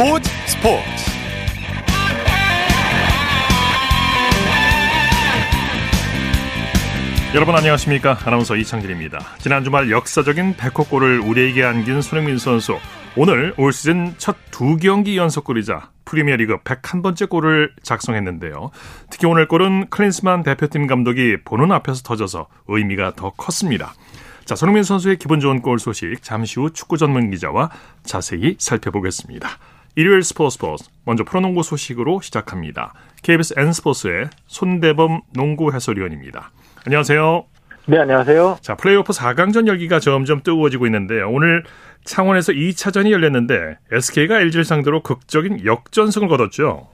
스포츠 스포츠 여러분 안녕하십니까 아나운서 이창진입니다 지난 주말 역사적인 100호골을 우리에게 안긴 손흥민 선수 오늘 올 시즌 첫 두 경기 연속골이자 프리미어리그 101번째 골을 작성했는데요. 특히 오늘 골은 클린스만 대표팀 감독이 보는 앞에서 터져서 의미가 더 컸습니다. 자, 손흥민 선수의 기분 좋은 골 소식 잠시 후 축구 전문 기자와 자세히 살펴보겠습니다. 일요일 스포츠 스포츠 먼저 프로농구 소식으로 시작합니다. KBS N스포츠의 손대범 농구 해설위원입니다. 안녕하세요. 네, 안녕하세요. 자, 플레이오프 4강전 열기가 점점 뜨거워지고 있는데 오늘 창원에서 2차전이 열렸는데 SK가 LG를 상대로 극적인 역전승을 거뒀죠.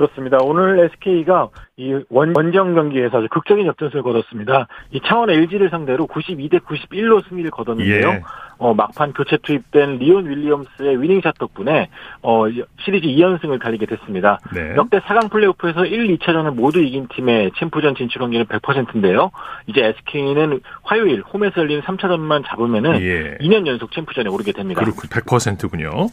그렇습니다. 오늘 SK가 이 원, 원정 경기에서 아주 극적인 역전승을 거뒀습니다. 이 창원 LG를 상대로 92대 91로 승리를 거뒀는데요. 예. 어, 막판 교체 투입된 리온 윌리엄스의 위닝샷 덕분에 어, 시리즈 2연승을 달리게 됐습니다. 네. 역대 4강 플레이오프에서 1, 2차전을 모두 이긴 팀의 챔프전 진출 확률은 100%인데요. 이제 SK는 화요일 홈에서 열리는 3차전만 잡으면은 예. 2년 연속 챔프전에 오르게 됩니다. 그렇군 100%군요.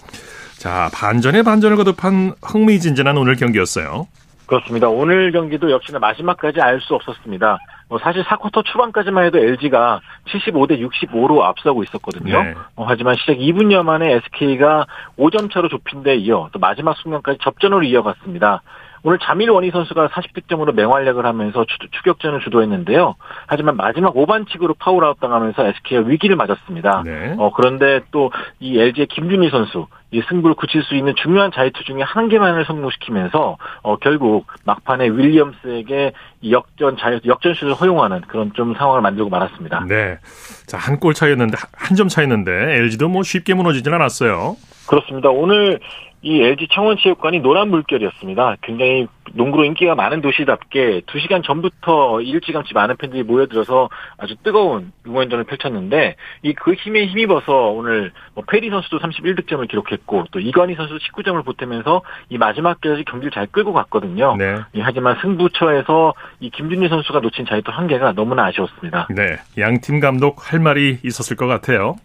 자, 반전에 반전을 거듭한 흥미진진한 오늘 경기였어요. 그렇습니다. 오늘 경기도 역시나 마지막까지 알 수 없었습니다. 뭐 사실 4쿼터 초반까지만 해도 LG가 75대 65로 앞서고 있었거든요. 네. 어, 하지만 시작 2분여 만에 SK가 5점 차로 좁힌 데 이어 또 마지막 순간까지 접전으로 이어갔습니다. 오늘 자밀 워니 선수가 40득점으로 맹활약을 하면서 추, 추격전을 주도했는데요. 하지만 마지막 5반칙으로 파울아웃 당하면서 SK가 위기를 맞았습니다. 네. 어, 그런데 또 이 LG의 김준일 선수, 이 승부를 굳힐 수 있는 중요한 자유투 중에 한 개만을 성공시키면서 어, 결국 막판에 윌리엄스에게 이 역전 자유 역전슛을 허용하는 그런 좀 상황을 만들고 말았습니다. 네. 자, 한 골 차이였는데 한 점 차이였는데 LG도 뭐 쉽게 무너지진 않았어요. 그렇습니다. 오늘 이 LG 청원체육관이 노란 물결이었습니다. 굉장히 농구로 인기가 많은 도시답게 2시간 전부터 일찌감치 많은 팬들이 모여들어서 아주 뜨거운 응원전을 펼쳤는데 이 그 힘에 힘입어서 오늘 뭐 페리 선수도 31득점을 기록했고 또 이관희 선수도 19점을 보태면서 이 마지막까지 경기를 잘 끌고 갔거든요. 네. 예, 하지만 승부처에서 이 김준희 선수가 놓친 자유투 한 개가 너무나 아쉬웠습니다. 네. 양 팀 감독 할 말이 있었을 것 같아요.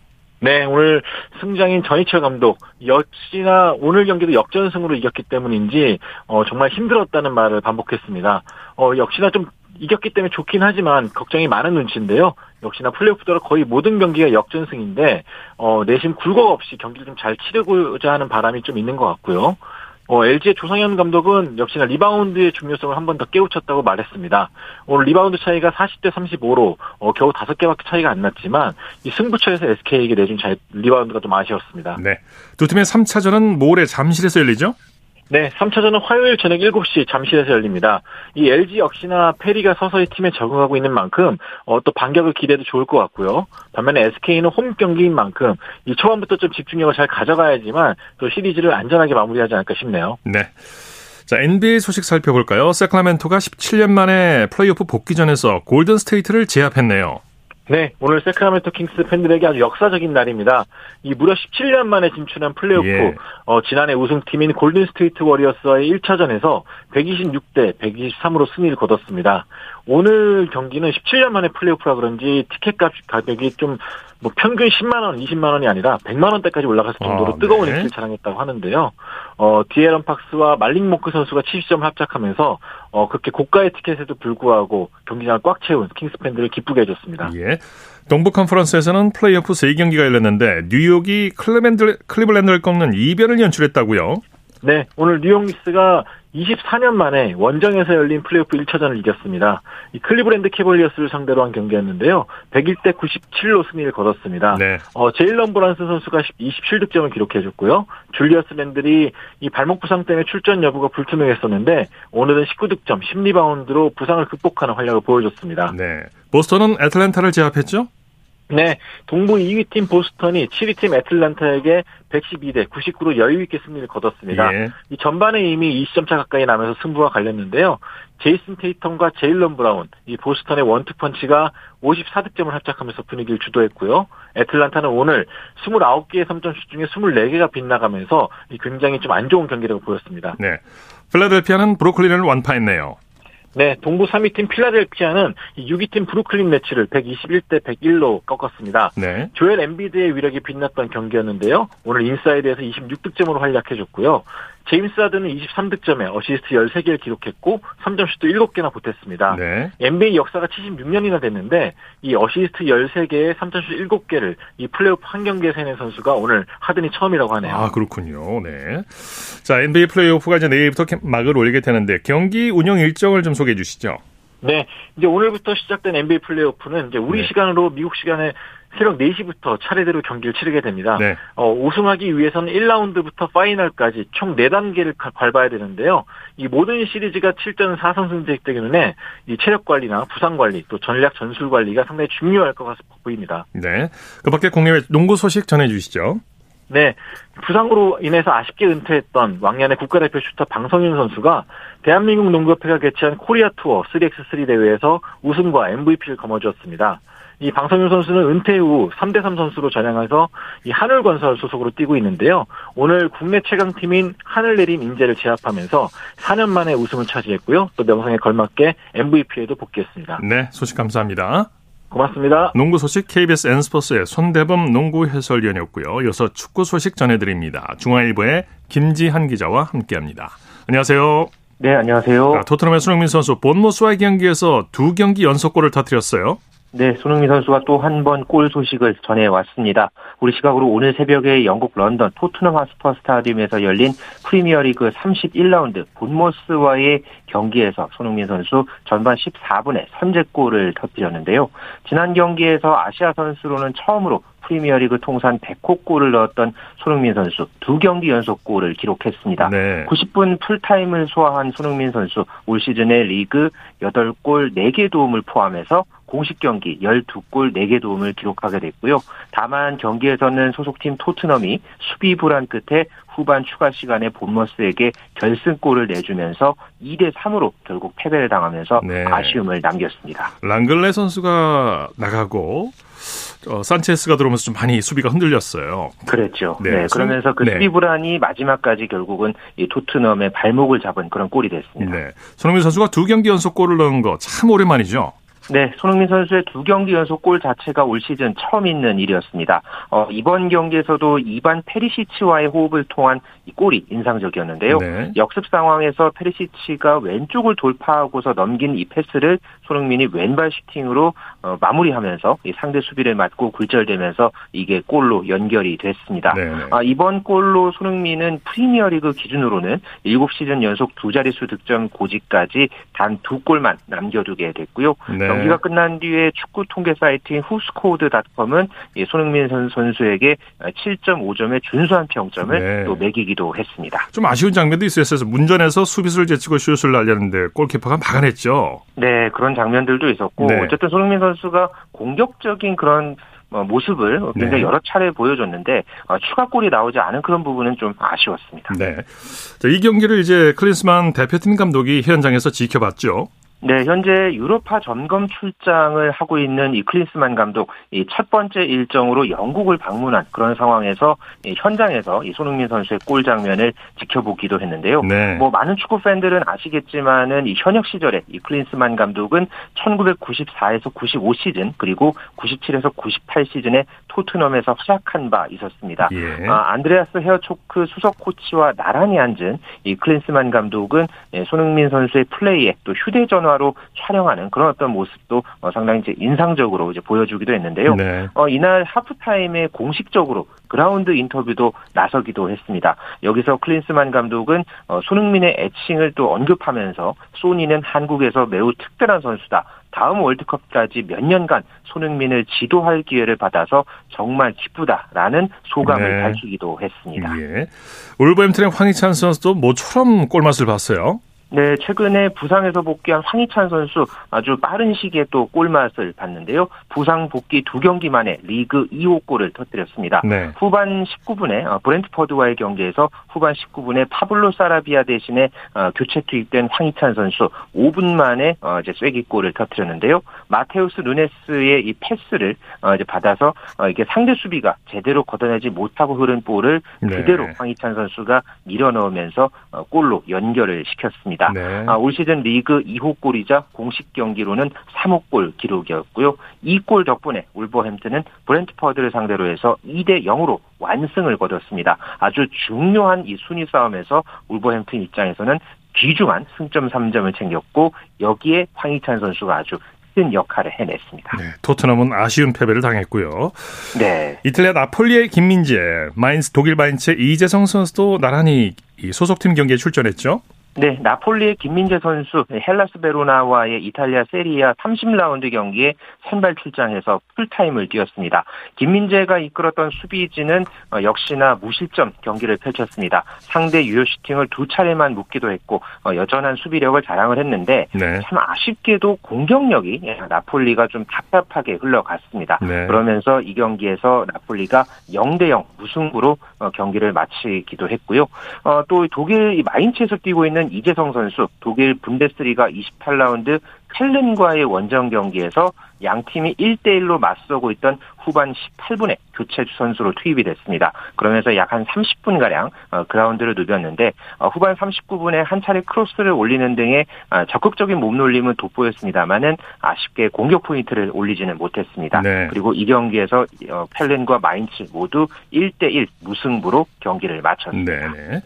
네, 오늘 승장인 전희철 감독 역시나 오늘 경기도 역전승으로 이겼기 때문인지 어, 정말 힘들었다는 말을 반복했습니다. 어, 역시나 좀 이겼기 때문에 좋긴 하지만 걱정이 많은 눈치인데요. 역시나 플레이오프더러 거의 모든 경기가 역전승인데 어, 내심 굴곡 없이 경기를 좀 잘 치르고자 하는 바람이 좀 있는 것 같고요. 어, LG의 조상현 감독은 역시나 리바운드의 중요성을 한 번 더 깨우쳤다고 말했습니다. 오늘 리바운드 차이가 40대 35로 어, 겨우 5개밖에 차이가 안 났지만 이 승부처에서 SK에게 내준 자, 리바운드가 좀 아쉬웠습니다. 네. 두 팀의 3차전은 모레 잠실에서 열리죠? 네, 3차전은 화요일 저녁 7시 잠실에서 열립니다. 이 LG 역시나 페리가 서서히 팀에 적응하고 있는 만큼 어, 또 반격을 기대해도 좋을 것 같고요. 반면에 SK는 홈 경기인 만큼 이 초반부터 좀 집중력을 잘 가져가야지만 또 시리즈를 안전하게 마무리하지 않을까 싶네요. 네. 자, NBA 소식 살펴볼까요? 새크라멘토가 17년 만에 플레이오프 복귀전에서 골든 스테이트를 제압했네요. 네, 오늘 새크라멘토 킹스 팬들에게 아주 역사적인 날입니다. 이 무려 17년 만에 진출한 플레이오프, 예. 어, 지난해 우승팀인 골든 스테이트 워리어스와의 1차전에서 126대 123으로 승리를 거뒀습니다. 오늘 경기는 17년 만에 플레이오프라 그런지 티켓 값 가격이 좀 뭐 평균 10만 원, 20만 원이 아니라 100만 원대까지 올라갔을 정도로 아, 뜨거운 네. 인기를 자랑했다고 하는데요. 어, 디애런 팍스와 말릭 몽크 선수가 70점을 합작하면서 어, 그렇게 고가의 티켓에도 불구하고 경기장을 꽉 채운 킹스 팬들을 기쁘게 해줬습니다. 예. 동부 컨퍼런스에서는 플레이오프 3경기가 열렸는데 뉴욕이 클리블랜드, 클리블랜드를 꺾는 이변을 연출했다고요. 네, 오늘 뉴욕 닉스가 24년 만에 원정에서 열린 플레이오프 1차전을 이겼습니다. 이 클리블랜드 캐벌리어스를 상대로 한 경기였는데요. 101대 97로 승리를 거뒀습니다. 네. 어, 제일런 브란슨 선수가 27득점을 기록해줬고요. 줄리어스 랜들이 이 발목 부상 때문에 출전 여부가 불투명했었는데 오늘은 19득점, 10리바운드로 부상을 극복하는 활약을 보여줬습니다. 네. 보스턴은 애틀랜타를 제압했죠? 네, 동부 2위 팀 보스턴이 7위 팀 애틀란타에게 112대 99로 여유 있게 승리를 거뒀습니다. 예. 이 전반에 이미 20점 차 가까이 나면서 승부가 갈렸는데요. 제이슨 테이텀과 제일런 브라운, 이 보스턴의 원투펀치가 54득점을 합작하면서 분위기를 주도했고요. 애틀란타는 오늘 29개의 3점 슛 중에 24개가 빗나가면서 이 굉장히 좀 안 좋은 경기라고 보였습니다. 네. 필라델피아는 브루클린을 완파했네요. 네, 동부 3위 팀 필라델피아는 6위 팀 브루클린 네츠를 121대 101로 꺾었습니다. 네. 조엘 엠비드의 위력이 빛났던 경기였는데요. 오늘 인사이드에서 26득점으로 활약해줬고요. 제임스 하든은 23득점에 어시스트 13개를 기록했고 3점슛도 7개나 보탰습니다. 네. NBA 역사가 76년이나 됐는데 이 어시스트 13개에 3점슛 7개를 이 플레이오프 한 경기에서 해낸 선수가 오늘 하든이 처음이라고 하네요. 아 그렇군요. 네. 자 NBA 플레이오프가 이제 내일부터 막을 올리게 되는데 경기 운영 일정을 좀 소개해 주시죠. 네, 이제 오늘부터 시작된 NBA 플레이오프는 이제 우리 네. 시간으로 미국 시간에 새벽 4시부터 차례대로 경기를 치르게 됩니다. 네. 어, 우승하기 위해서는 1라운드부터 파이널까지 총 4단계를 밟아야 되는데요. 이 모든 시리즈가 7전 4선승제이기 때문에 이 체력 관리나 부상 관리 또 전략 전술 관리가 상당히 중요할 것 같아 보입니다. 네. 그 밖에 국내외 농구 소식 전해 주시죠. 네. 부상으로 인해서 아쉽게 은퇴했던 왕년의 국가대표 슈터 방성윤 선수가 대한민국 농구협회가 개최한 코리아 투어 3x3 대회에서 우승과 MVP를 거머쥐었습니다. 이 방성윤 선수는 은퇴 후 3대3 선수로 전향해서 이 한울건설 소속으로 뛰고 있는데요. 오늘 국내 최강팀인 하늘내림 인재를 제압하면서 4년 만에 우승을 차지했고요. 또 명성에 걸맞게 MVP에도 복귀했습니다. 네, 소식 감사합니다. 고맙습니다. 농구 소식 KBS N스포츠의 손대범 농구 해설위원이었고요. 이어서 축구 소식 전해드립니다. 중앙일보의 김지한 기자와 함께합니다. 안녕하세요. 네, 안녕하세요. 자, 토트넘의 손흥민 선수 본모스와의 경기에서 두 경기 연속골을 터뜨렸어요. 네, 손흥민 선수가 또 한 번 골 소식을 전해왔습니다. 우리 시각으로 오늘 새벽에 영국 런던 토트넘 홋스퍼 스타디움에서 열린 프리미어리그 31라운드 본머스와의 경기에서 손흥민 선수 전반 14분에 선제골을 터뜨렸는데요. 지난 경기에서 아시아 선수로는 처음으로 프리미어리그 통산 100호 골을 넣었던 손흥민 선수 두 경기 연속 골을 기록했습니다. 네. 90분 풀타임을 소화한 손흥민 선수 올 시즌에 리그 8골 4개 도움을 포함해서 공식 경기 12골 4개 도움을 기록하게 됐고요. 다만 경기에서는 소속팀 토트넘이 수비 불안 끝에 후반 추가 시간에 본머스에게 결승골을 내주면서 2대 3으로 결국 패배를 당하면서 네. 아쉬움을 남겼습니다. 랑글레 선수가 나가고 어, 산체스가 들어오면서 좀 많이 수비가 흔들렸어요. 그랬죠. 네. 네. 그러면서 그 네. 수비 불안이 마지막까지 결국은 이 토트넘의 발목을 잡은 그런 골이 됐습니다. 네. 손흥민 선수가 두 경기 연속 골을 넣은 거 참 오랜만이죠. 네, 손흥민 선수의 두 경기 연속 골 자체가 올 시즌 처음 있는 일이었습니다. 어, 이번 경기에서도 이반 페리시치와의 호흡을 통한 이 골이 인상적이었는데요. 네. 역습 상황에서 페리시치가 왼쪽을 돌파하고서 넘긴 이 패스를 손흥민이 왼발 슈팅으로 어, 마무리하면서 이 상대 수비를 맞고 굴절되면서 이게 골로 연결이 됐습니다. 네. 아, 이번 골로 손흥민은 프리미어리그 기준으로는 7시즌 연속 두 자릿수 득점 고지까지 단 두 골만 남겨두게 됐고요. 네. 경기가 끝난 뒤에 축구 통계 사이트인 후스코드닷컴은 손흥민 선수에게 7.5점의 준수한 평점을 네. 또 매기기도 했습니다. 좀 아쉬운 장면도 있었어요. 문전에서 수비수를 제치고 슛을 날렸는데 골키퍼가 막아냈죠. 네, 그런 장면들도 있었고 네. 어쨌든 손흥민 선수가 공격적인 그런 어, 모습을 굉장히 네. 여러 차례 보여줬는데 어, 추가골이 나오지 않은 그런 부분은 좀 아쉬웠습니다. 네. 자, 이 경기를 이제 클린스만 대표팀 감독이 현장에서 지켜봤죠. 네, 현재 유로파 점검 출장을 하고 있는 이 클린스만 감독 이 첫 번째 일정으로 영국을 방문한 그런 상황에서 이 현장에서 이 손흥민 선수의 골 장면을 지켜보기도 했는데요. 네. 뭐 많은 축구 팬들은 아시겠지만은 이 현역 시절에 이 클린스만 감독은 1994에서 95 시즌 그리고 97에서 98 시즌에 토트넘에서 활약한 바 있었습니다. 예. 아, 안드레아스 헤어초크 수석 코치와 나란히 앉은 이 클린스만 감독은 예, 손흥민 선수의 플레이에 또 휴대전화 영화로 촬영하는 그런 어떤 모습도 어, 상당히 이제 인상적으로 이제 보여주기도 했는데요. 네. 어, 이날 하프타임에 공식적으로 그라운드 인터뷰도 나서기도 했습니다. 여기서 클린스만 감독은 어, 손흥민의 애칭을 또 언급하면서 소니는 한국에서 매우 특별한 선수다. 다음 월드컵까지 몇 년간 손흥민을 지도할 기회를 받아서 정말 기쁘다라는 소감을 네. 밝히기도 했습니다. 예. 울버햄튼의 황희찬 선수도 모처럼 골맛을 봤어요. 네, 최근에 부상에서 복귀한 황희찬 선수 아주 빠른 시기에 또 골맛을 봤는데요. 부상 복귀 두 경기 만에 리그 2호 골을 터뜨렸습니다. 네. 후반 19분에 어, 브렌트퍼드와의 경기에서 후반 19분에 파블로 사라비아 대신에 어, 교체 투입된 황희찬 선수 5분 만에 어, 이제 쐐기골을 터뜨렸는데요. 마테우스 누네스의 이 패스를 이제 받아서 이게 상대 수비가 제대로 걷어내지 못하고 흐른 볼을 네. 그대로 황희찬 선수가 밀어넣으면서 골로 연결을 시켰습니다. 있었습니다. 네. 아, 올 시즌 리그 2호 골이자 공식 경기로는 3호 골 기록이었고요. 이 골 덕분에 울버햄튼은 브렌트퍼드를 상대로 해서 2대 0으로 완승을 거뒀습니다. 아주 중요한 이 순위 싸움에서 울버햄튼 입장에서는 귀중한 승점 3점을 챙겼고 여기에 황희찬 선수가 아주 큰 역할을 해냈습니다. 네, 토트넘은 아쉬운 패배를 당했고요. 네. 이탈리아 나폴리의 김민재, 마인츠 독일 마인츠 이재성 선수도 나란히 소속팀 경기에 출전했죠. 네, 나폴리의 김민재 선수 헬라스 베로나와의 이탈리아 세리에 A 30라운드 경기에 선발 출장해서 풀타임을 뛰었습니다. 김민재가 이끌었던 수비진은 어, 역시나 무실점 경기를 펼쳤습니다. 상대 유효 슈팅을 두 차례만 묶기도 했고 어, 여전한 수비력을 자랑을 했는데 네. 참 아쉽게도 공격력이 예, 나폴리가 좀 답답하게 흘러갔습니다. 네. 그러면서 이 경기에서 나폴리가 0대 0 무승부로 어, 경기를 마치기도 했고요. 또 독일 마인츠에서 뛰고 있는 있는 이재성 선수 독일 분데스리가 28라운드 켈른과의 원정 경기에서 양 팀이 1대1로 맞서고 있던 후반 18분에 교체 선수로 투입이 됐습니다. 그러면서 약 한 30분가량 어, 그라운드를 누볐는데 어, 후반 39분에 한 차례 크로스를 올리는 등의 어, 적극적인 몸놀림은 돋보였습니다만은 아쉽게 공격 포인트를 올리지는 못했습니다. 네. 그리고 이 경기에서 쾰른과 마인츠 모두 1대1 무승부로 경기를 마쳤습니다. 네. 네.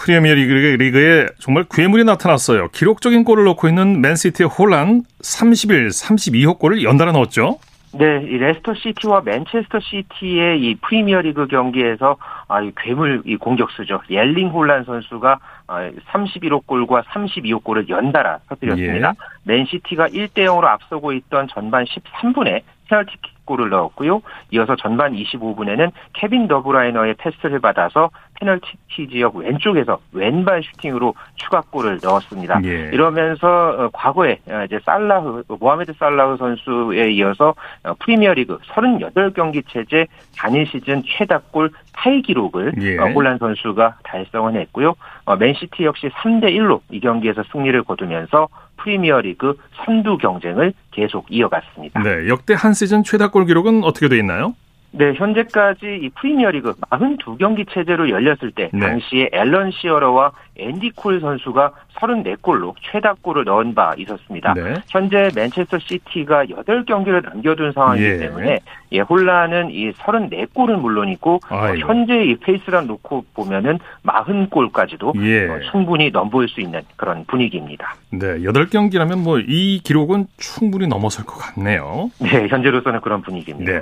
프리미어 리그에 정말 괴물이 나타났어요. 기록적인 골을 넣고 있는 맨시티의 홀란 31호 32호 골을 연달아 넣었죠. 네, 이 레스터 시티와 맨체스터 시티의 이 프리미어 리그 경기에서 아, 이 괴물 이 공격수죠. 엘링 홀란 선수가 31호 아, 골과 32호 골을 연달아 터뜨렸습니다. 예. 맨시티가 1대 0으로 앞서고 있던 전반 13분에 페널티킥 골을 넣었고요. 이어서 전반 25분에는 케빈 더브라이너의 패스를 받아서 페널티 지역 왼쪽에서 왼발 슈팅으로 추가골을 넣었습니다. 예. 이러면서 어, 과거에 어, 이제 살라흐 모하메드 살라흐 선수에 이어서 어, 프리미어리그 38경기 체제 단일 시즌 최다골 타이 기록을 예. 홀란 선수가 달성을 했고요. 맨시티 역시 3대 1로 이 경기에서 승리를 거두면서 프리미어리그 선두 경쟁을 계속 이어갔습니다. 네, 역대 한 시즌 최다 골 기록은 어떻게 돼 있나요? 네, 현재까지 이 프리미어리그 42경기 체제로 열렸을 때 네. 당시에 앨런 시어러와 앤디 콜 선수가 34골로 최다골을 넣은 바 있었습니다. 네. 현재 맨체스터 시티가 8경기를 남겨둔 상황이기 예. 때문에 예, 홀란은 이 34골은 물론이고 어, 현재 이 페이스랑 놓고 보면은 40골까지도 예. 어, 충분히 넘볼 수 있는 그런 분위기입니다. 네, 8경기라면 뭐 이 기록은 충분히 넘어설 것 같네요. 네, 현재로서는 그런 분위기입니다. 네.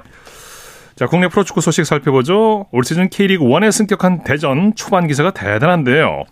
자, 국내 프로축구 소식 살펴보죠. 올 시즌 K리그 1에 승격한 대전 초반 기세가 대단한데요.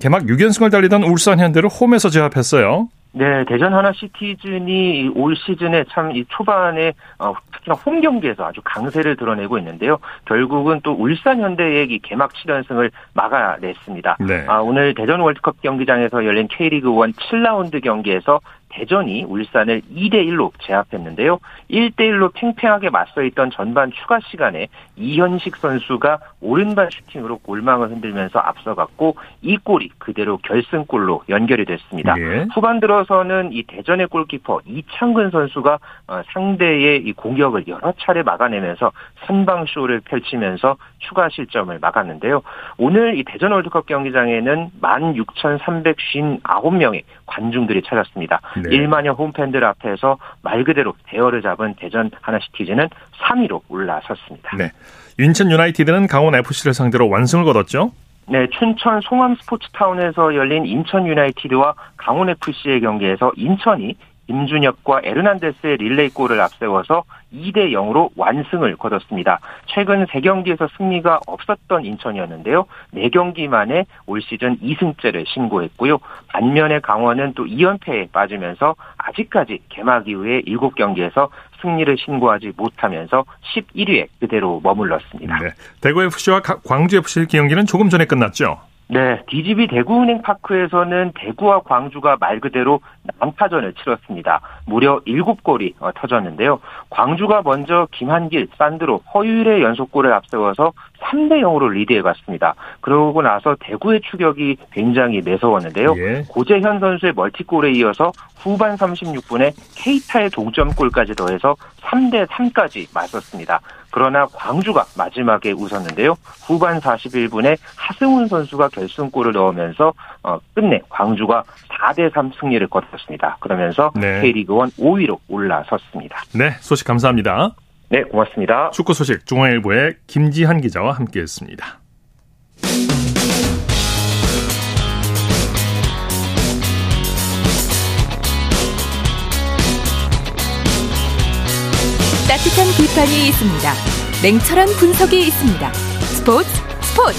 개막 6연승을 달리던 울산 현대를 홈에서 제압했어요. 네, 대전 하나 시티즌이 올 시즌에 참 이 초반에 어, 특히나 홈 경기에서 아주 강세를 드러내고 있는데요. 결국은 또 울산 현대의 이 개막 7연승을 막아냈습니다. 네. 아, 오늘 대전 월드컵 경기장에서 열린 K리그 1 7라운드 경기에서 대전이 울산을 2대 1로 제압했는데요. 1대 1로 팽팽하게 맞서 있던 전반 추가 시간에 이현식 선수가 오른발 슈팅으로 골망을 흔들면서 앞서갔고 이 골이 그대로 결승골로 연결이 됐습니다. 예. 후반 들어서는 이 대전의 골키퍼 이창근 선수가 어, 상대의 이 공격을 여러 차례 막아내면서 선방 쇼를 펼치면서 추가 실점을 막았는데요. 오늘 이 대전 월드컵 경기장에는 16,359명의 관중들이 찾았습니다. 네. 1만여 홈팬들 앞에서 말 그대로 대열을 잡은 대전 하나시티즈는 3위로 올라섰습니다. 네. 인천 유나이티드는 강원 FC를 상대로 완승을 거뒀죠. 네, 춘천 송암 스포츠타운에서 열린 인천 유나이티드와 강원 FC의 경기에서 인천이 김준혁과 에르난데스의 릴레이 골을 앞세워서 2대 0으로 완승을 거뒀습니다. 최근 3경기에서 승리가 없었던 인천이었는데요. 4경기 만에 올 시즌 2승째를 신고했고요. 반면에 강원은 또 2연패에 빠지면서 아직까지 개막 이후에 7경기에서 승리를 신고하지 못하면서 11위에 그대로 머물렀습니다. 네. 대구 FC와 광주 FC 경기는 조금 전에 끝났죠. 네, DGB 대구은행 파크에서는 대구와 광주가 말 그대로 난타전을 치렀습니다. 무려 7골이 어, 터졌는데요. 광주가 먼저 김한길, 산드로, 허유일의 연속골을 앞세워서 3대 0으로 리드해 갔습니다. 그러고 나서 대구의 추격이 굉장히 매서웠는데요. 예. 고재현 선수의 멀티골에 이어서 후반 36분에 케이타의 동점골까지 더해서 3대 3까지 맞섰습니다. 그러나 광주가 마지막에 웃었는데요. 후반 41분에 하승훈 선수가 결승골을 넣으면서 어, 끝내 광주가 4대 3 승리를 거뒀습니다. 그러면서 네. K리그1 5위로 올라섰습니다. 네, 소식 감사합니다. 네, 고맙습니다. 축구 소식 중앙일보의 김지한 기자와 함께했습니다. 따뜻한 비판이 있습니다. 냉철한 분석이 있습니다. 스포츠 스포츠.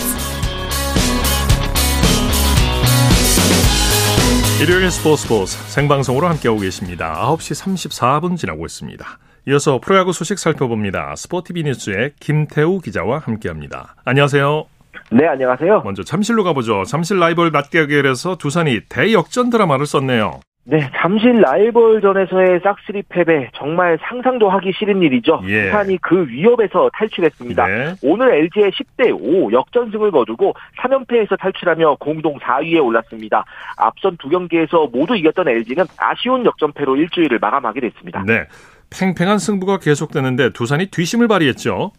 일요일 스포츠 스포츠 생방송으로 함께하고 계십니다. 9시 34분 지나고 있습니다. 이어서 프로야구 소식 살펴봅니다. 스포티비 뉴스의 김태우 기자와 함께합니다. 안녕하세요. 네, 안녕하세요. 먼저 잠실로 가보죠. 잠실 라이벌 맞대결에서 두산이 대역전 드라마를 썼네요. 네, 잠실 라이벌전에서의 싹쓸이 패배 정말 상상도 하기 싫은 일이죠. 예. 두산이 그 위협에서 탈출했습니다. 네. 오늘 LG의 10대 5 역전승을 거두고 3연패에서 탈출하며 공동 4위에 올랐습니다. 앞선 두 경기에서 모두 이겼던 LG는 아쉬운 역전패로 일주일을 마감하게 됐습니다. 네. 팽팽한 승부가 계속되는데 두산이 뒤심을 발휘했죠.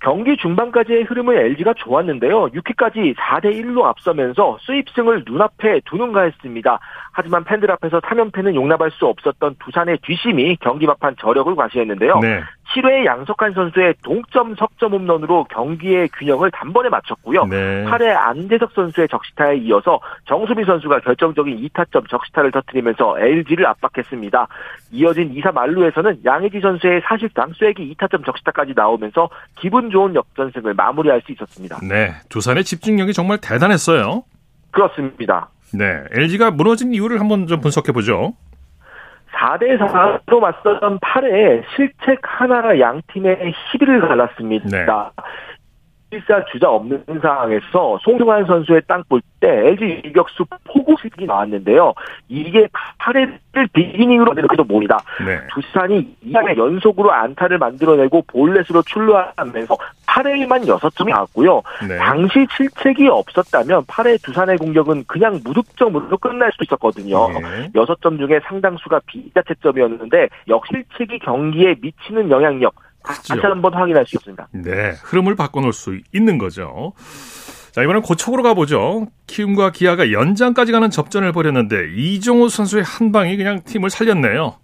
경기 중반까지의 흐름은 LG가 좋았는데요. 6회까지 4대 1로 앞서면서 수입승을 눈앞에 두는가 했습니다. 하지만 팬들 앞에서 3연패는 용납할 수 없었던 두산의 뒤심이 경기 막판 저력을 과시했는데요. 네. 7회 양석환 선수의 동점 석점 홈런으로 경기의 균형을 단번에 맞췄고요. 네. 8회 안대석 선수의 적시타에 이어서 정수빈 선수가 결정적인 2타점 적시타를 터뜨리면서 LG를 압박했습니다. 이어진 2사 만루에서는 양혜지 선수의 사실상 쐐기 2타점 적시타까지 나오면서 기분 좋은 역전승을 마무리할 수 있었습니다. 네, 두산의 집중력이 정말 대단했어요. 그렇습니다. 네, LG가 무너진 이유를 한번 좀 분석해 보죠. 4대 4로 맞섰던 8회 실책 하나가 양 팀의 희비를 갈랐습니다. 네. 1사 주자 없는 상황에서 송중환 선수의 땅볼 때 LG 유격수 포구식이 나왔는데요. 이게 8회를 비기닝으로 만들어도 봅니다. 네. 두산이 2회 연속으로 안타를 만들어내고 볼넷으로 출루하면서 8회만 6점이 나왔고요. 네. 당시 실책이 없었다면 8회 두산의 공격은 그냥 무득점으로 끝날 수도 있었거든요. 네. 6점 중에 상당수가 비자체점이었는데 역실책이 경기에 미치는 영향력 다시 한번 확인할 수 있습니다. 네, 흐름을 바꿔놓을 수 있는 거죠. 자, 이번엔 고척으로 가보죠. 키움과 기아가 연장까지 가는 접전을 벌였는데 이종호 선수의 한 방이 그냥 팀을 살렸네요.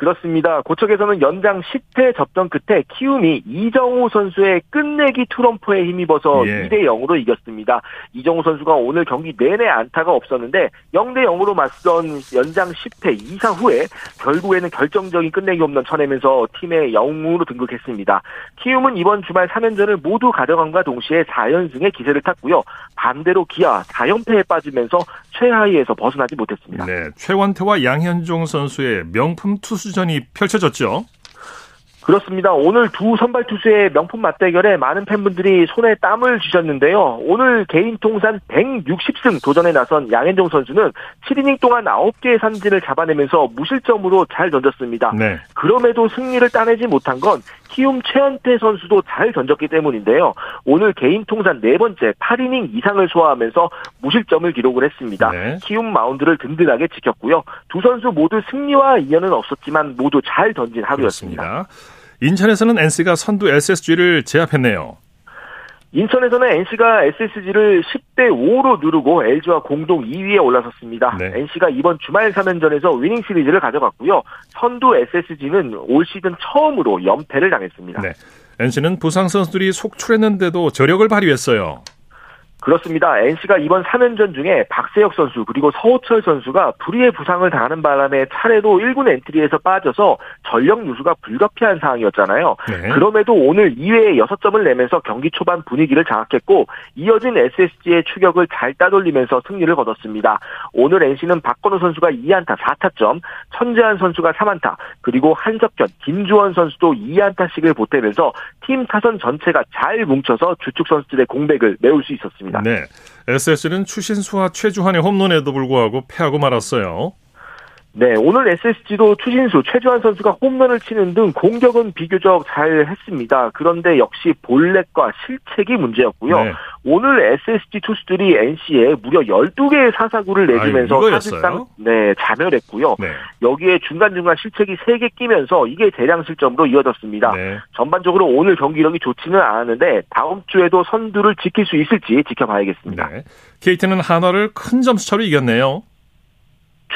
그렇습니다. 고척에서는 연장 10회 접전 끝에 키움이 이정우 선수의 끝내기 투럼프에 힘입어서 예. 2대 0으로 이겼습니다. 이정우 선수가 오늘 경기 내내 안타가 없었는데 0대 0으로 맞선 연장 10회 2사 후에 결국에는 결정적인 끝내기 홈런 쳐내면서 팀의 영웅으로 등극했습니다. 키움은 이번 주말 3연전을 모두 가져간과 동시에 4연승의 기세를 탔고요. 반대로 기아 4연패에 빠지면서 최하위에서 벗어나지 못했습니다. 네, 최원태와 양현종 선수의 명품 투수전이 펼쳐졌죠. 그렇습니다. 오늘 두 선발 투수의 명품 맞대결에 많은 팬분들이 손에 땀을 쥐셨는데요. 오늘 개인 통산 160승 도전에 나선 양현종 선수는 7이닝 동안 9개의 삼진을 잡아내면서 무실점으로 잘 던졌습니다. 네. 그럼에도 승리를 따내지 못한 건 키움 최현태 선수도 잘 던졌기 때문인데요. 오늘 개인 통산 네 번째 8이닝 이상을 소화하면서 무실점을 기록을 했습니다. 네. 키움 마운드를 든든하게 지켰고요. 두 선수 모두 승리와 인연은 없었지만 모두 잘 던진 하루였습니다. 그렇습니다. 인천에서는 NC가 선두 SSG를 제압했네요. 인천에서는 NC가 SSG를 10대 5로 누르고 LG와 공동 2위에 올라섰습니다. 네. NC가 이번 주말 3연전에서 위닝 시리즈를 가져갔고요. 선두 SSG는 올 시즌 처음으로 연패를 당했습니다. 네. NC는 부상 선수들이 속출했는데도 저력을 발휘했어요. 그렇습니다. NC가 이번 3연전 중에 박세혁 선수 그리고 서호철 선수가 불의의 부상을 당하는 바람에 차례로 1군 엔트리에서 빠져서 전력 누수가 불가피한 상황이었잖아요. 네. 그럼에도 오늘 2회에 6점을 내면서 경기 초반 분위기를 장악했고 이어진 SSG의 추격을 잘 따돌리면서 승리를 거뒀습니다. 오늘 NC는 박건우 선수가 2안타 4타점, 천재한 선수가 3안타, 그리고 한석현, 김주원 선수도 2안타씩을 보태면서 팀 타선 전체가 잘 뭉쳐서 주축 선수들의 공백을 메울 수 있었습니다. 있습니다. 네. SS는 추신수와 최주환의 홈런에도 불구하고 패하고 말았어요. 네, 오늘 SSG도 추신수, 최주환 선수가 홈런을 치는 등 공격은 비교적 잘 했습니다. 그런데 역시 볼넷과 실책이 문제였고요. 네. 오늘 SSG 투수들이 NC에 무려 12개의 사사구를 내주면서 아, 사실상 네, 자멸했고요. 네. 여기에 중간중간 실책이 3개 끼면서 이게 대량 실점으로 이어졌습니다. 네. 전반적으로 오늘 경기력이 좋지는 않았는데 다음 주에도 선두를 지킬 수 있을지 지켜봐야겠습니다. 네. KT는 한화를 큰 점수차로 이겼네요.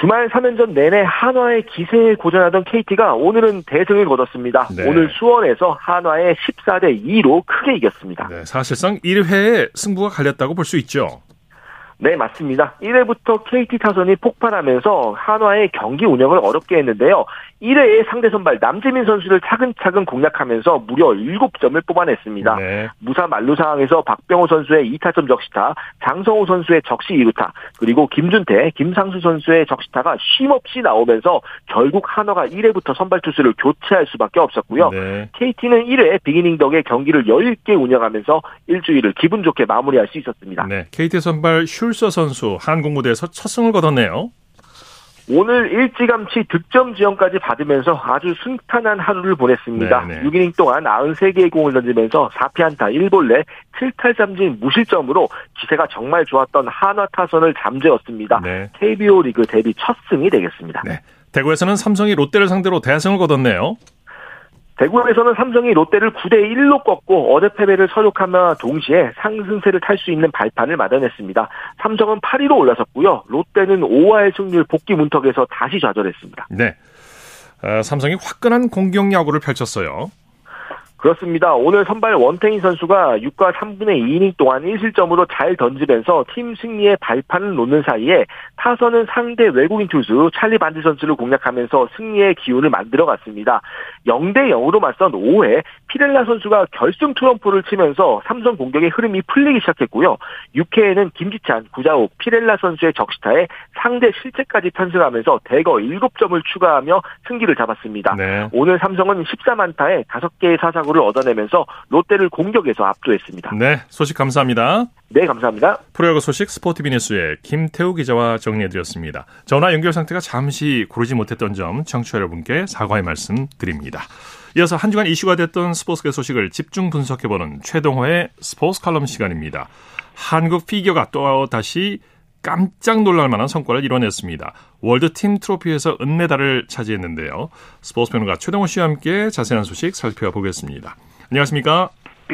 주말 3연전 내내 한화의 기세에 고전하던 KT가 오늘은 대승을 거뒀습니다. 네. 오늘 수원에서 한화의 14대 2로 크게 이겼습니다. 네, 사실상 1회에 승부가 갈렸다고 볼 수 있죠. 네, 맞습니다. 1회부터 KT 타선이 폭발하면서 한화의 경기 운영을 어렵게 했는데요. 1회에 상대 선발 남재민 선수를 차근차근 공략하면서 무려 7점을 뽑아냈습니다. 네. 무사 만루 상황에서 박병호 선수의 2타점 적시타, 장성호 선수의 적시 2루타, 그리고 김준태, 김상수 선수의 적시타가 쉼없이 나오면서 결국 한화가 1회부터 선발 투수를 교체할 수밖에 없었고요. 네. KT는 1회 비기닝 덕에 경기를 여유있게 운영하면서 일주일을 기분 좋게 마무리할 수 있었습니다. 네. KT 선발 슐서 선수 한국 무대에서 첫 승을 거뒀네요. 오늘 일찌감치 득점 지원까지 받으면서 아주 순탄한 하루를 보냈습니다. 네네. 6이닝 동안 93개의 공을 던지면서 4피안타 1볼레 7탈삼진 무실점으로 기세가 정말 좋았던 한화 타선을 잠재웠습니다. 네. KBO 리그 데뷔 첫 승이 되겠습니다. 네. 대구에서는 삼성이 롯데를 상대로 대승을 거뒀네요. 대구에서는 삼성이 롯데를 9대 1로 꺾고 어제 패배를 서력하며 동시에 상승세를 탈 수 있는 발판을 마련했습니다. 삼성은 8위로 올라섰고요. 롯데는 5화의 승률 복귀 문턱에서 다시 좌절했습니다. 네. 어, 삼성이 화끈한 공격 야구를 펼쳤어요. 그렇습니다. 오늘 선발 원태인 선수가 6과 3분의 2이닝 동안 1실점으로 잘 던지면서 팀 승리의 발판을 놓는 사이에 타선은 상대 외국인 투수 찰리 반드 선수를 공략하면서 승리의 기운을 만들어갔습니다. 0대 0으로 맞선 5회 피렐라 선수가 결승 트럼프를 치면서 삼성 공격의 흐름이 풀리기 시작했고요. 6회에는 김지찬, 구자욱, 피렐라 선수의 적시타에 상대 실책까지 편승하면서 대거 7점을 추가하며 승기를 잡았습니다. 네. 오늘 삼성은 14만타에 5개의 사사구를 승부를 얻어내면서 롯데를 공격에서 압도했습니다. 네, 소식 감사합니다. 네, 감사합니다. 프로야구 소식 스포티비 뉴스의 김태우 기자와 정리해드렸습니다. 전화 연결 상태가 잠시 고르지 못했던 점 청취자 여러분께 사과의 말씀 드립니다. 이어서 한 주간 이슈가 됐던 스포츠계 소식을 집중 분석해보는 최동호의 스포츠 칼럼 시간입니다. 한국 피겨가 또 다시 깜짝 놀랄 만한 성과를 이뤄냈습니다. 월드팀 트로피에서 은메달을 차지했는데요. 스포츠 평론가 최동호 씨와 함께 자세한 소식 살펴보겠습니다. 안녕하십니까?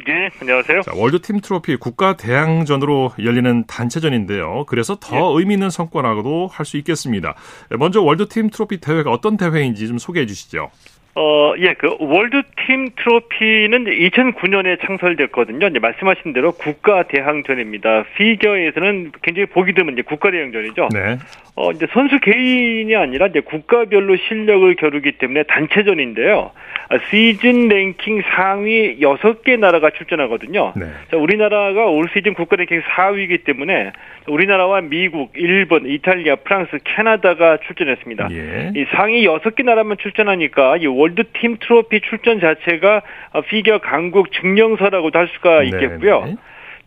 네, 안녕하세요. 자, 월드팀 트로피 국가 대항전으로 열리는 단체전인데요. 그래서 더 네. 의미 있는 성과라고도 할 수 있겠습니다. 먼저 월드팀 트로피 대회가 어떤 대회인지 좀 소개해 주시죠. 어, 예, 그 월드팀 트로피는 2009년에 창설됐거든요. 이제 말씀하신 대로 국가 대항전입니다. 피겨에서는 굉장히 보기 드문 이제 국가 대항전이죠. 네. 어, 이제 선수 개인이 아니라 이제 국가별로 실력을 겨루기 때문에 단체전인데요. 아, 시즌 랭킹 상위 6개 나라가 출전하거든요. 네. 자, 우리나라가 올 시즌 국가 랭킹 4위이기 때문에 우리나라와 미국, 일본, 이탈리아, 프랑스, 캐나다가 출전했습니다. 예. 이 상위 6개 나라만 출전하니까 이 월드 팀 트로피 출전 자체가 피겨 강국 증명서라고도 할 수가 네, 있겠고요. 네.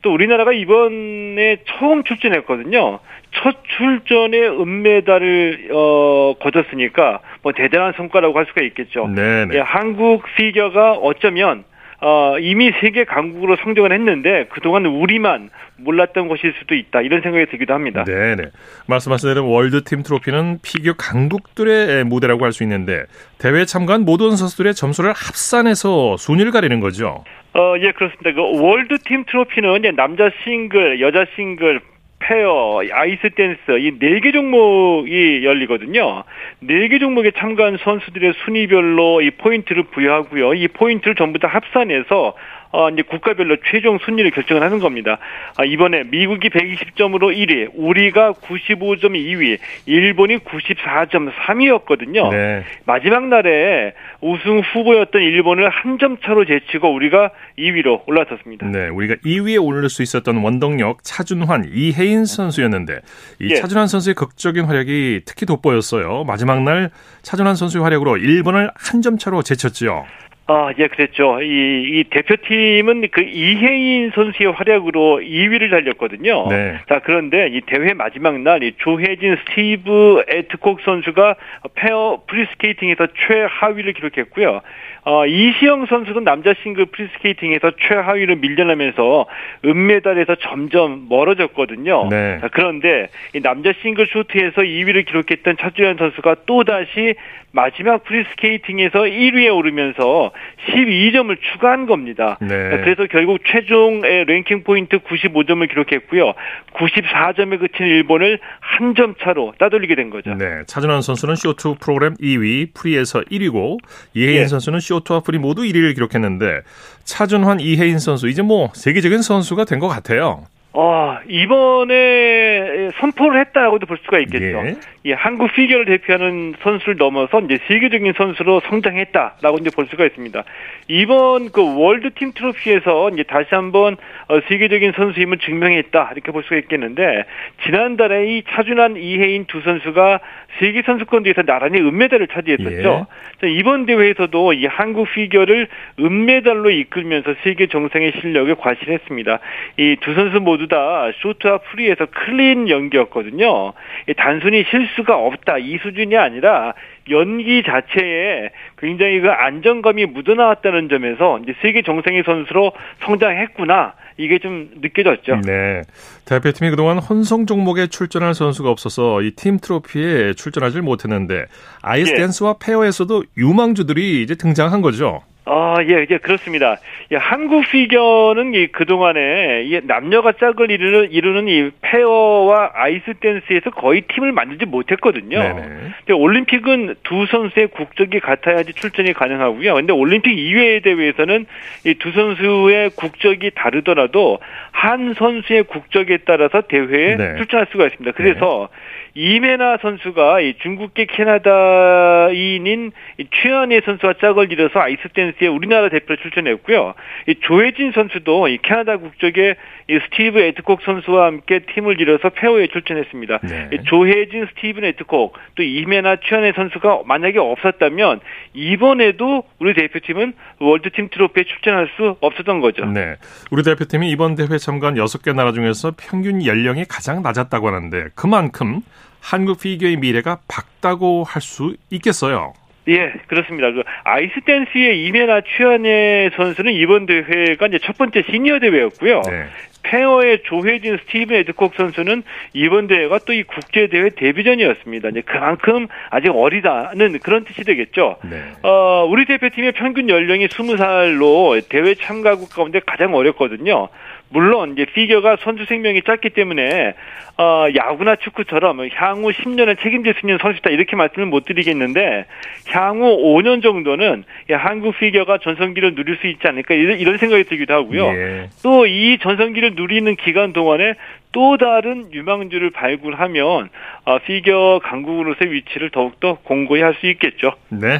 또 우리나라가 이번에 처음 출전했거든요. 첫 출전에 은메달을 어, 거뒀으니까 뭐 대단한 성과라고 할 수가 있겠죠. 네, 네. 예, 한국 피겨가 어쩌면 어, 이미 세계 강국으로 성장을 했는데 그동안 우리만 몰랐던 것일 수도 있다 이런 생각이 들기도 합니다. 네네 말씀하신 대로 월드 팀 트로피는 피겨 강국들의 무대라고 할 수 있는데 대회에 참가한 모든 선수들의 점수를 합산해서 순위를 가리는 거죠. 어, 예, 그렇습니다. 그 월드 팀 트로피는 이제 남자 싱글, 여자 싱글, 페어, 아이스 댄스 이 네 개 종목이 열리거든요. 네 개 종목에 참가한 선수들의 순위별로 이 포인트를 부여하고요. 이 포인트를 전부 다 합산해서 어, 이제 국가별로 최종 순위를 결정을 하는 겁니다. 아, 이번에 미국이 120점으로 1위, 우리가 95점 2위, 일본이 94점 3위였거든요. 네. 마지막 날에 우승 후보였던 일본을 한 점 차로 제치고 우리가 2위로 올라섰습니다. 네, 우리가 2위에 오를 수 있었던 원동력 차준환, 이혜인 선수였는데 이 예. 차준환 선수의 극적인 활약이 특히 돋보였어요. 마지막 날 차준환 선수의 활약으로 일본을 한 점 차로 제쳤지요. 아, 예, 그랬죠. 이, 이 대표팀은 그 이해인 선수의 활약으로 2위를 달렸거든요. 네. 자, 그런데 이 대회 마지막 날 이 조혜진 스티븐 애드콕 선수가 페어 프리스케이팅에서 최하위를 기록했고요. 어, 이시형 선수도 남자 싱글 프리스케이팅에서 최하위를 밀려나면서 은메달에서 점점 멀어졌거든요. 네. 자, 그런데 이 남자 싱글 쇼트에서 2위를 기록했던 차준환 선수가 또다시 마지막 프리스케이팅에서 1위에 오르면서 12점을 추가한 겁니다. 네. 그래서 결국 최종의 랭킹 포인트 95점을 기록했고요. 94점에 그친 일본을 한 점 차로 따돌리게 된 거죠. 네. 차준환 선수는 쇼트 프로그램 2위, 프리에서 1위고 이해인 예. 선수는 쇼트와 프리 모두 1위를 기록했는데 차준환, 이해인 선수 이제 뭐 세계적인 선수가 된 것 같아요. 어, 이번에 선포를 했다고도 볼 수가 있겠죠. 예. 예, 한국 피겨를 대표하는 선수를 넘어서 이제 세계적인 선수로 성장했다라고 이제 볼 수가 있습니다. 이번 그 월드 팀 트로피에서 이제 다시 한번 어, 세계적인 선수임을 증명했다 이렇게 볼 수가 있겠는데 지난달에 이 차준환, 이해인 두 선수가 세계 선수권 대회에서 나란히 은메달을 차지했었죠. 예. 이번 대회에서도 이 한국 피겨를 은메달로 이끌면서 세계 정상의 실력을 과시했습니다. 이 두 선수 모두 다 쇼트와 프리에서 클린 연기였거든요. 단순히 실수가 없다 이 수준이 아니라 연기 자체에 굉장히 그 안정감이 묻어나왔다는 점에서 이제 세계 정상의 선수로 성장했구나. 이게 좀 느껴졌죠. 네. 대표팀이 그동안 혼성 종목에 출전할 선수가 없어서 이 팀 트로피에 출전하지 못했는데 아이스 예. 댄스와 페어에서도 유망주들이 이제 등장한 거죠. 아, 예, 예, 그렇습니다. 예, 한국 피겨는 이 그동안에 이 남녀가 짝을 이루는, 이루는 이 페어와 아이스 댄스에서 거의 팀을 만들지 못했거든요. 네네. 올림픽은 두 선수의 국적이 같아야지 출전이 가능하고요. 근데 올림픽 이외의 대회에서는 이 두 선수의 국적이 다르더라도 한 선수의 국적에 따라서 대회에 네. 출전할 수가 있습니다. 그래서 네. 임해나 선수가 이 중국계 캐나다인인 취안예 선수와 짝을 이뤄서 아이스 댄스 에 우리나라 대표로 출전했고요. 이 조혜진 선수도 이 캐나다 국적의 이 스티븐 애드콕 선수와 함께 팀을 이뤄서 페어에 출전했습니다. 네. 조혜진, 스티븐 애드콕, 또 임해나 취안예 선수가 만약에 없었다면 이번에도 우리 대표팀은 월드팀 트로피에 출전할 수 없었던 거죠. 네. 우리 대표팀이 이번 대회 참가한 6개 나라 중에서 평균 연령이 가장 낮았다고 하는데 그만큼 한국 피겨의 미래가 밝다고 할 수 있겠어요. 예, 그렇습니다. 그 아이스 댄스의 임해나 취안예 선수는 이번 대회가 이제 첫 번째 시니어 대회였고요. 네. 페어의 조혜진 스티븐 애드콕 선수는 이번 대회가 또 이 국제 대회 데뷔전이었습니다. 이제 그만큼 아직 어리다는 그런 뜻이 되겠죠. 네. 어, 우리 대표팀의 평균 연령이 20살로 대회 참가국 가운데 가장 어렸거든요. 물론 이제 피겨가 선수 생명이 짧기 때문에 어, 야구나 축구처럼 향후 10년을 책임질 수 있는 선수다 이렇게 말씀을 못 드리겠는데 향후 5년 정도는 한국 피겨가 전성기를 누릴 수 있지 않을까 이런 생각이 들기도 하고요. 예. 또이 전성기를 누리는 기간 동안에 또 다른 유망주를 발굴하면 어, 피겨 강국으로서의 위치를 더욱더 공고히 할 수 있겠죠. 네.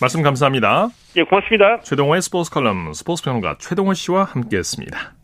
말씀 감사합니다. 예, 고맙습니다. 최동호의 스포츠 컬럼 스포츠 평론가 최동호 씨와 함께했습니다.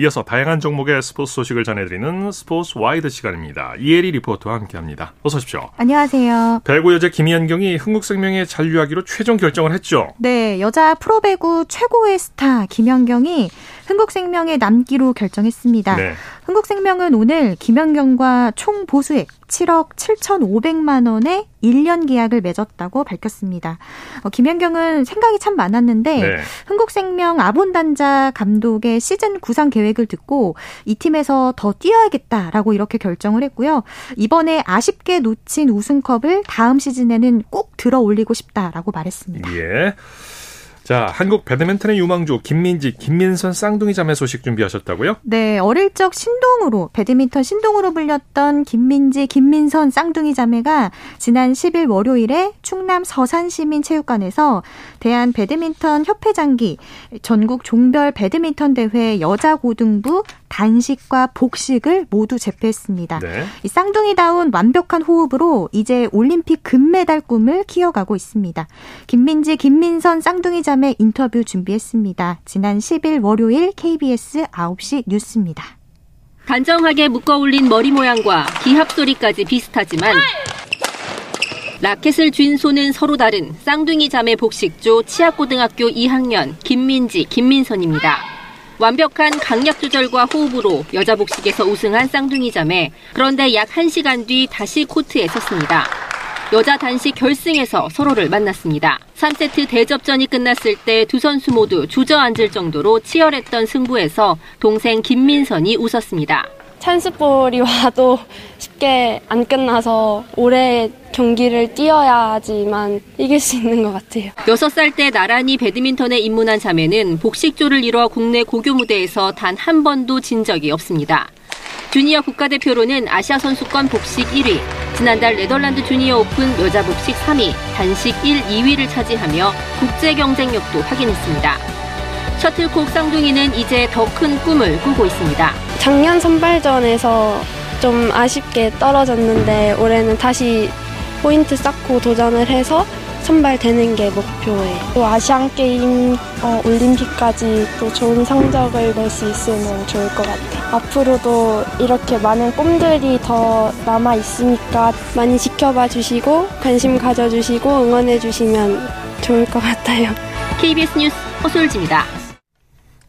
이어서 다양한 종목의 스포츠 소식을 전해드리는 스포츠 와이드 시간입니다. 이혜리 리포터와 함께합니다. 어서 오십시오. 안녕하세요. 배구 여제 김연경이 흥국생명에 잔류하기로 최종 결정을 했죠. 네, 여자 프로배구 최고의 스타 김연경이 흥국생명에 남기로 결정했습니다. 네. 흥국생명은 오늘 김연경과 총 보수액 7억 7,500만 원의 1년 계약을 맺었다고 밝혔습니다. 어, 김연경은 생각이 참 많았는데 네. 흥국생명 아본단자 감독의 시즌 구상 계획 을 듣고 이 팀에서 더 뛰어야겠다라고 이렇게 결정을 했고요. 이번에 아쉽게 놓친 우승컵을 다음 시즌에는 꼭 들어 올리고 싶다라고 말했습니다. 예. 자, 한국 배드민턴의 유망주 김민지, 김민선 쌍둥이 자매 소식 준비하셨다고요? 네, 어릴 적 신동으로 배드민턴 신동으로 불렸던 김민지, 김민선 쌍둥이 자매가 지난 10일 월요일에 충남 서산 시민 체육관에서 대한 배드민턴 협회 장기 전국 종별 배드민턴 대회 여자 고등부 단식과 복식을 모두 제패했습니다. 네. 이 쌍둥이다운 완벽한 호흡으로 이제 올림픽 금메달 꿈을 키워가고 있습니다. 김민지, 김민선 쌍둥이 자매 인터뷰 준비했습니다. 지난 10일 월요일 KBS 9시 뉴스입니다. 단정하게 묶어 올린 머리 모양과 기합 소리까지 비슷하지만 라켓을 쥔 손은 서로 다른 쌍둥이 자매 복식조 치악고등학교 2학년 김민지, 김민선입니다. 완벽한 강약 조절과 호흡으로 여자 복식에서 우승한 쌍둥이 자매. 그런데 약 1시간 뒤 다시 코트에 섰습니다. 여자 단식 결승에서 서로를 만났습니다. 3세트 대접전이 끝났을 때 두 선수 모두 주저앉을 정도로 치열했던 승부에서 동생 김민선이 웃었습니다. 찬스볼이 와도 쉽게 안 끝나서 오래 경기를 뛰어야지만 이길 수 있는 것 같아요. 6살 때 나란히 배드민턴에 입문한 자매는 복식조를 이뤄 국내 고교 무대에서 단 한 번도 진 적이 없습니다. 주니어 국가대표로는 아시아 선수권 복식 1위, 지난달 네덜란드 주니어 오픈 여자 복식 3위, 단식 1, 2위를 차지하며 국제 경쟁력도 확인했습니다. 셔틀콕 쌍둥이는 이제 더 큰 꿈을 꾸고 있습니다. 작년 선발전에서 좀 아쉽게 떨어졌는데 올해는 다시 포인트 쌓고 도전을 해서 선발되는 게 목표예요. 또 아시안 게임, 어, 올림픽까지 또 좋은 성적을 낼 수 있으면 좋을 것 같아요. 앞으로도 이렇게 많은 꿈들이 더 남아 있으니까 많이 지켜봐 주시고 관심 가져 주시고 응원해 주시면 좋을 것 같아요. KBS 뉴스 허솔지입니다.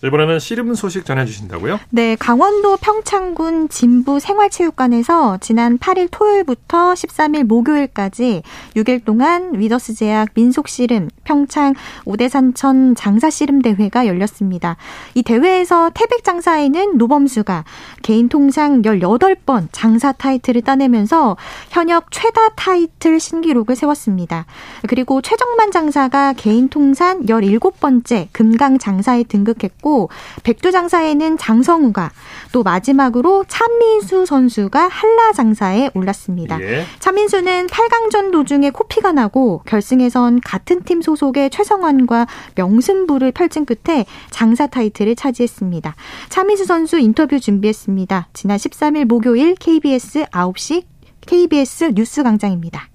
이번에는 씨름 소식 전해주신다고요? 네, 강원도 평창군 진부 생활체육관에서 지난 8일 토요일부터 13일 목요일까지 6일 동안 위더스 제약 민속 씨름 평창 오대산천 장사 씨름 대회가 열렸습니다. 이 대회에서 태백 장사에는 노범수가 개인 통상 18번 장사 타이틀을 따내면서 현역 최다 타이틀 신기록을 세웠습니다. 그리고 최정만 장사가 개인 통산 17번째 금강 장사에 등극했고 있고 백두 장사에는 장성우가 또 마지막으로 차민수 선수가 한라 장사에 올랐습니다. 예. 차민수는 8강전 도중에 코피가 나고 결승에선 같은 팀 소속의 최성환과 명승부를 펼친 끝에 장사 타이틀을 차지했습니다. 차민수 선수 인터뷰 준비했습니다. 지난 13일 목요일 KBS 9시 KBS 뉴스 강장입니다.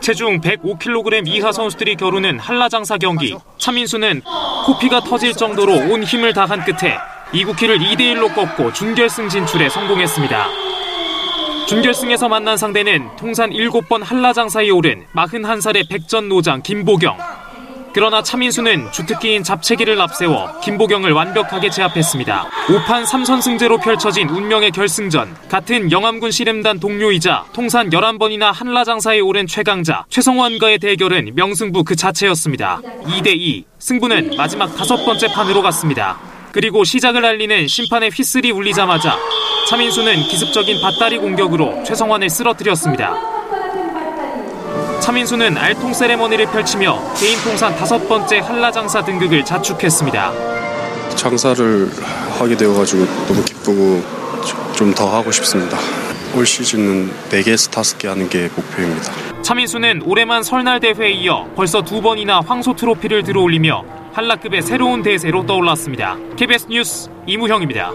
체중 105kg 이하 선수들이 겨루는 한라장사 경기. 차민수는 코피가 터질 정도로 온 힘을 다한 끝에 이국희를 2대1로 꺾고 준결승 진출에 성공했습니다. 준결승에서 만난 상대는 통산 7번 한라장사에 오른 41살의 백전노장 김보경. 그러나 차민수는 주특기인 잡채기를 앞세워 김보경을 완벽하게 제압했습니다. 5판 3선승제로 펼쳐진 운명의 결승전. 같은 영암군 씨름단 동료이자 통산 11번이나 한라장사에 오른 최강자 최성원과의 대결은 명승부 그 자체였습니다. 2대2. 승부는 마지막 다섯 번째 판으로 갔습니다. 그리고 시작을 알리는 심판의 휘슬이 울리자마자 차민수는 기습적인 밧다리 공격으로 최성환을 쓰러뜨렸습니다. 차민수는 알통 세레머니를 펼치며 개인 통산 다섯 번째 한라장사 등극을 자축했습니다. 장사를 하게 되어가지고 너무 기쁘고 좀 더 하고 싶습니다. 올 시즌은 4개, 5개 하는 게 목표입니다. 차민수는 올해만 설날 대회에 이어 벌써 두 번이나 황소 트로피를 들어올리며 한라급의 새로운 대세로 떠올랐습니다. KBS 뉴스 이무형입니다.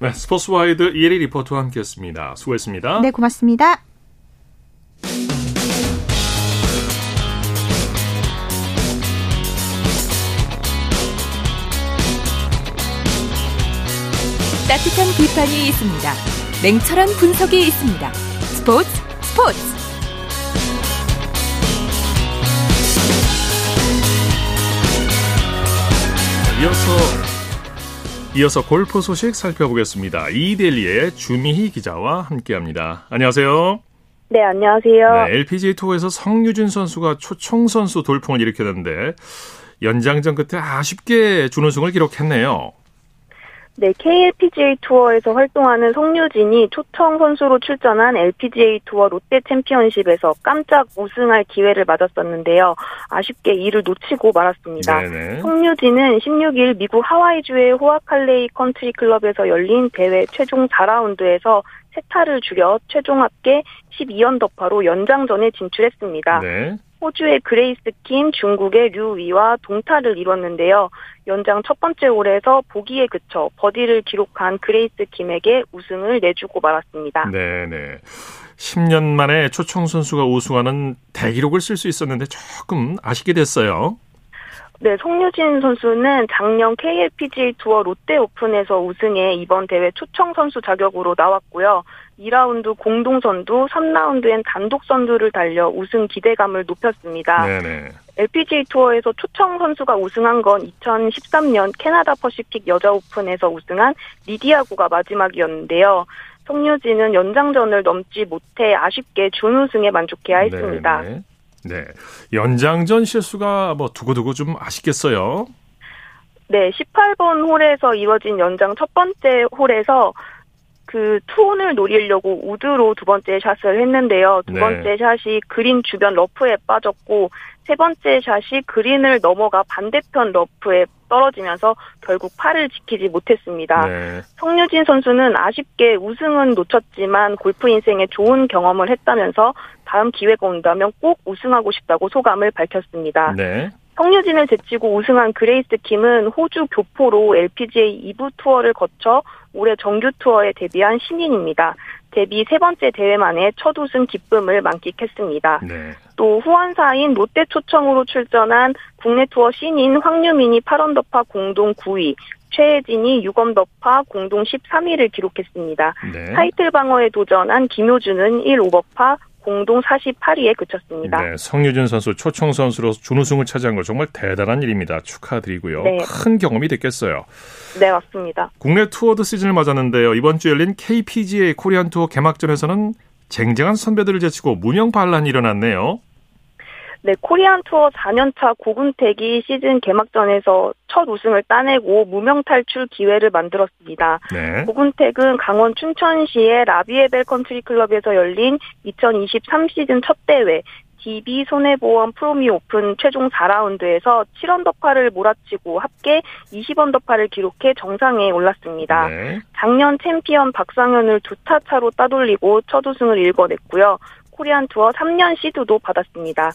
네, 스포츠와이드 이혜리 리포터와 함께했습니다. 수고했습니다. 네, 고맙습니다. 따뜻한 비판이 있습니다. 냉철한 분석이 있습니다. 스포츠 스포츠. 이어서 이어서 골프 소식 살펴보겠습니다. 이델리의 주미희 기자와 함께합니다. 안녕하세요. 네, 안녕하세요. 네, LPGA 투어에서 성유진 선수가 초청 선수 돌풍을 일으켰는데 연장전 끝에 아쉽게 준우승을 기록했네요. 네, KLPGA 투어에서 활동하는 송유진이 초청 선수로 출전한 LPGA 투어 롯데 챔피언십에서 깜짝 우승할 기회를 맞았었는데요. 아쉽게 이를 놓치고 말았습니다. 네네. 성유진은 16일 미국 하와이주의 호아칼레이 컨트리 클럽에서 열린 대회 최종 4라운드에서 세 타를 줄여 최종 합계 12언더파로 연장전에 진출했습니다. 네. 호주의 그레이스 킴, 중국의 류위와 동타를 이뤘는데요. 연장 첫 번째 홀에서 보기에 그쳐 버디를 기록한 그레이스 킴에게 우승을 내주고 말았습니다. 네네. 10년 만에 초청 선수가 우승하는 대기록을 쓸 수 있었는데 조금 아쉽게 됐어요. 네, 송유진 선수는 작년 KLPGA 투어 롯데 오픈에서 우승해 이번 대회 초청 선수 자격으로 나왔고요. 2라운드 공동 선두, 3라운드엔 단독 선두를 달려 우승 기대감을 높였습니다. 네네. LPGA 투어에서 초청 선수가 우승한 건 2013년 캐나다 퍼시픽 여자 오픈에서 우승한 리디아구가 마지막이었는데요. 송유진은 연장전을 넘지 못해 아쉽게 준우승에 만족해야 했습니다. 네네. 네. 연장전 실수가 뭐 두고두고 좀 아쉽겠어요. 네, 18번 홀에서 이뤄진 연장 첫 번째 홀에서 그 투혼을 노리려고 우드로 두 번째 샷을 했는데요. 두 네. 번째 샷이 그린 주변 러프에 빠졌고 세 번째 샷이 그린을 넘어가 반대편 러프에 떨어지면서 결국 파를 지키지 못했습니다. 네. 성유진 선수는 아쉽게 우승은 놓쳤지만 골프 인생에 좋은 경험을 했다면서 다음 기회가 온다면 꼭 우승하고 싶다고 소감을 밝혔습니다. 네. 성유진을 제치고 우승한 그레이스 킴은 호주 교포로 LPGA 2부 투어를 거쳐 올해 정규 투어에 데뷔한 신인입니다. 데뷔 세 번째 대회 만에 첫 우승 기쁨을 만끽했습니다. 네. 또 후원사인 롯데 초청으로 출전한 국내 투어 신인 황유민이 8언더파 공동 9위, 최혜진이 6언더파 공동 13위를 기록했습니다. 네. 타이틀 방어에 도전한 김효주는 1오버파 공동 48위에 그쳤습니다. 네, 성유진 선수 초청 선수로 준우승을 차지한 거 정말 대단한 일입니다. 축하드리고요. 네. 큰 경험이 됐겠어요. 네, 맞습니다. 국내 투어도 시즌을 맞았는데요. 이번 주 열린 KPGA 코리안 투어 개막전에서는 쟁쟁한 선배들을 제치고 무명 반란이 일어났네요. 네, 코리안 투어 4년차 고군택이 시즌 개막전에서 첫 우승을 따내고 무명 탈출 기회를 만들었습니다. 네. 고군택은 강원 춘천시의 라비에벨 컨트리 클럽에서 열린 2023 시즌 첫 대회 DB 손해보험 프로미 오픈 최종 4라운드에서 7언더파를 몰아치고 합계 20언더파를 기록해 정상에 올랐습니다. 네. 작년 챔피언 박상현을 두 타 차로 따돌리고 첫 우승을 일궈냈고요. 코리안 투어 3년 시드도 받았습니다.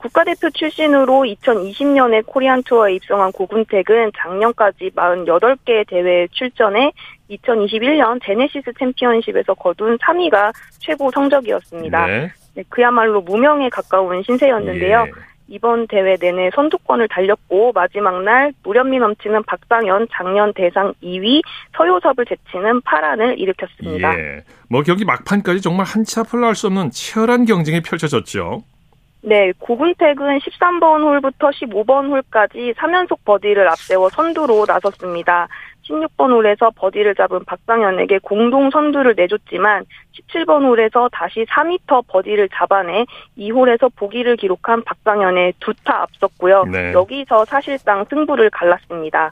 국가대표 출신으로 2020년에 코리안 투어에 입성한 고군택은 작년까지 48개 대회에 출전해 2021년 제네시스 챔피언십에서 거둔 3위가 최고 성적이었습니다. 네. 네, 그야말로 무명에 가까운 신세였는데요. 예. 이번 대회 내내 선두권을 달렸고 마지막 날 노련미 넘치는 박상현 작년 대상 2위 서효섭을 제치는 파란을 일으켰습니다. 예. 뭐 경기 막판까지 정말 한치 앞을 날수 없는 치열한 경쟁이 펼쳐졌죠. 네, 고군택은 13번 홀부터 15번 홀까지 3연속 버디를 앞세워 선두로 나섰습니다. 16번 홀에서 버디를 잡은 박상현에게 공동 선두를 내줬지만 17번 홀에서 다시 4m 버디를 잡아내 2홀에서 보기를 기록한 박상현의 두 타 앞섰고요. 네. 여기서 사실상 승부를 갈랐습니다.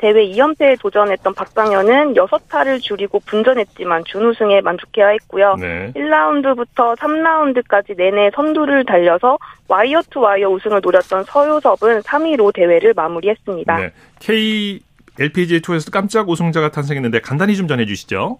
대회 2연패에 도전했던 박상현은 6타를 줄이고 분전했지만 준우승에 만족해야 했고요. 네. 1라운드부터 3라운드까지 내내 선두를 달려서 와이어 투 와이어 우승을 노렸던 서요섭은 3위로 대회를 마무리했습니다. 네. KLPGA 투어에서 깜짝 우승자가 탄생했는데 간단히 좀 전해 주시죠.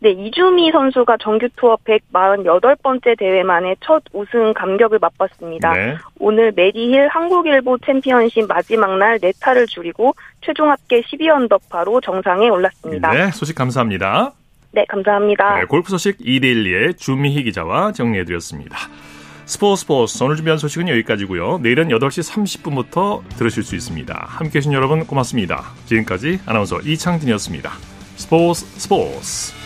네, 이주미 선수가 정규 투어 148번째 대회 만에 첫 우승 감격을 맛봤습니다. 네. 오늘 메리힐 한국일보 챔피언십 마지막 날 4타를 줄이고 최종 합계 12언더파로 정상에 올랐습니다. 네, 소식 감사합니다. 네, 감사합니다. 네, 골프 소식 이데일리의 주미희 기자와 정리해드렸습니다. 스포츠 스포츠 오늘 준비한 소식은 여기까지고요. 내일은 8시 30분부터 들으실 수 있습니다. 함께해 주신 여러분 고맙습니다. 지금까지 아나운서 이창진이었습니다. 스포츠 스포츠